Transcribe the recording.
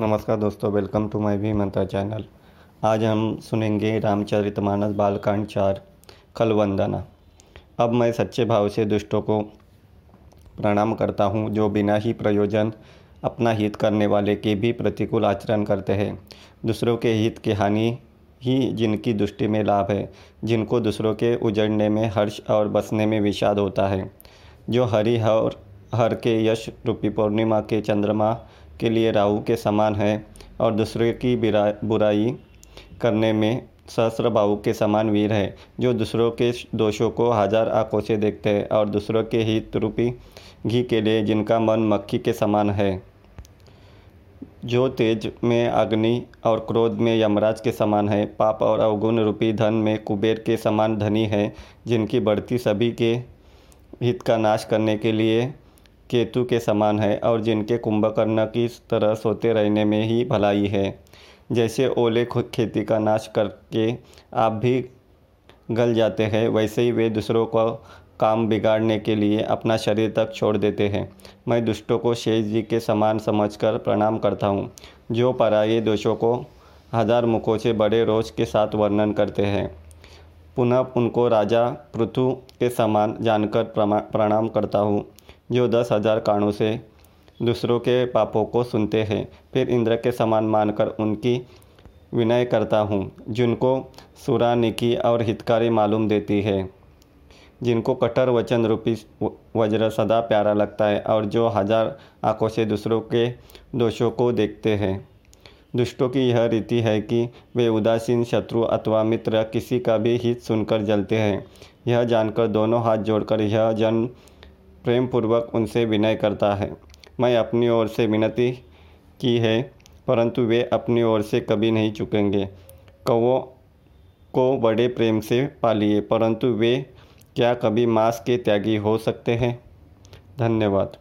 नमस्कार दोस्तों welcome to my भी मंत्रा चैनल आज हम सुनेंगे रामचरितमानस बालकांड चार, कल वंदना। अब मैं सच्चे भाव से दुष्टों को प्रणाम करता हूँ, जो बिना ही प्रयोजन, अपना हित करने वाले के भी प्रतिकूल आचरण करते हैं। दूसरों के हित की हानि ही जिनकी दृष्टि में लाभ है, जिनको दूसरों के उजड़ने में हर्ष और बसने में विषाद होता है। जो हरि और हर के यश रूपी पूर्णिमा के चंद्रमा के लिए राहु के समान है और दूसरे की बुराई करने में सहस्र बाहु के समान वीर है, जो दूसरों के दोषों को हज़ार आँखों से देखते हैं और दूसरों के हित रूपी घी के लिए जिनका मन मक्खी के समान है। जो तेज में अग्नि और क्रोध में यमराज के समान है, पाप और अवगुण रूपी धन में कुबेर के समान धनी है, जिनकी बढ़ती सभी के हित का नाश करने के लिए केतु के समान है और जिनके कुंभकर्ण की तरह सोते रहने में ही भलाई है। जैसे ओले खेती का नाश करके आप भी गल जाते हैं, वैसे ही वे दूसरों को काम बिगाड़ने के लिए अपना शरीर तक छोड़ देते हैं। मैं दुष्टों को शेष जी के समान समझकर प्रणाम करता हूँ, जो पराये दोषों को हज़ार मुखों से बड़े रोष के साथ वर्णन करते हैं। पुनः उनको राजा पृथु के समान जानकर प्रणाम करता हूँ। जो दस हज़ार कानों से दूसरों के पापों को सुनते हैं। फिर इंद्र के समान मानकर उनकी विनय करता हूँ, जिनको सुरा निकी और हितकारी मालूम देती है। जिनको कटर वचन रूपी वज्र सदा प्यारा लगता है और जो हज़ार आँखों से दूसरों के दोषों को देखते हैं। दुष्टों की यह रीति है कि वे उदासीन शत्रु अथवा मित्र किसी का भी हित सुनकर जलते हैं। यह जानकर दोनों हाथ जोड़कर यह जन प्रेम पूर्वक उनसे विनय करता है। मैं अपनी ओर से विनती की है, परंतु वे अपनी ओर से कभी नहीं चुकेंगे कौ को बड़े प्रेम से पालिए, परंतु वे क्या कभी मांस के त्यागी हो सकते हैं? धन्यवाद।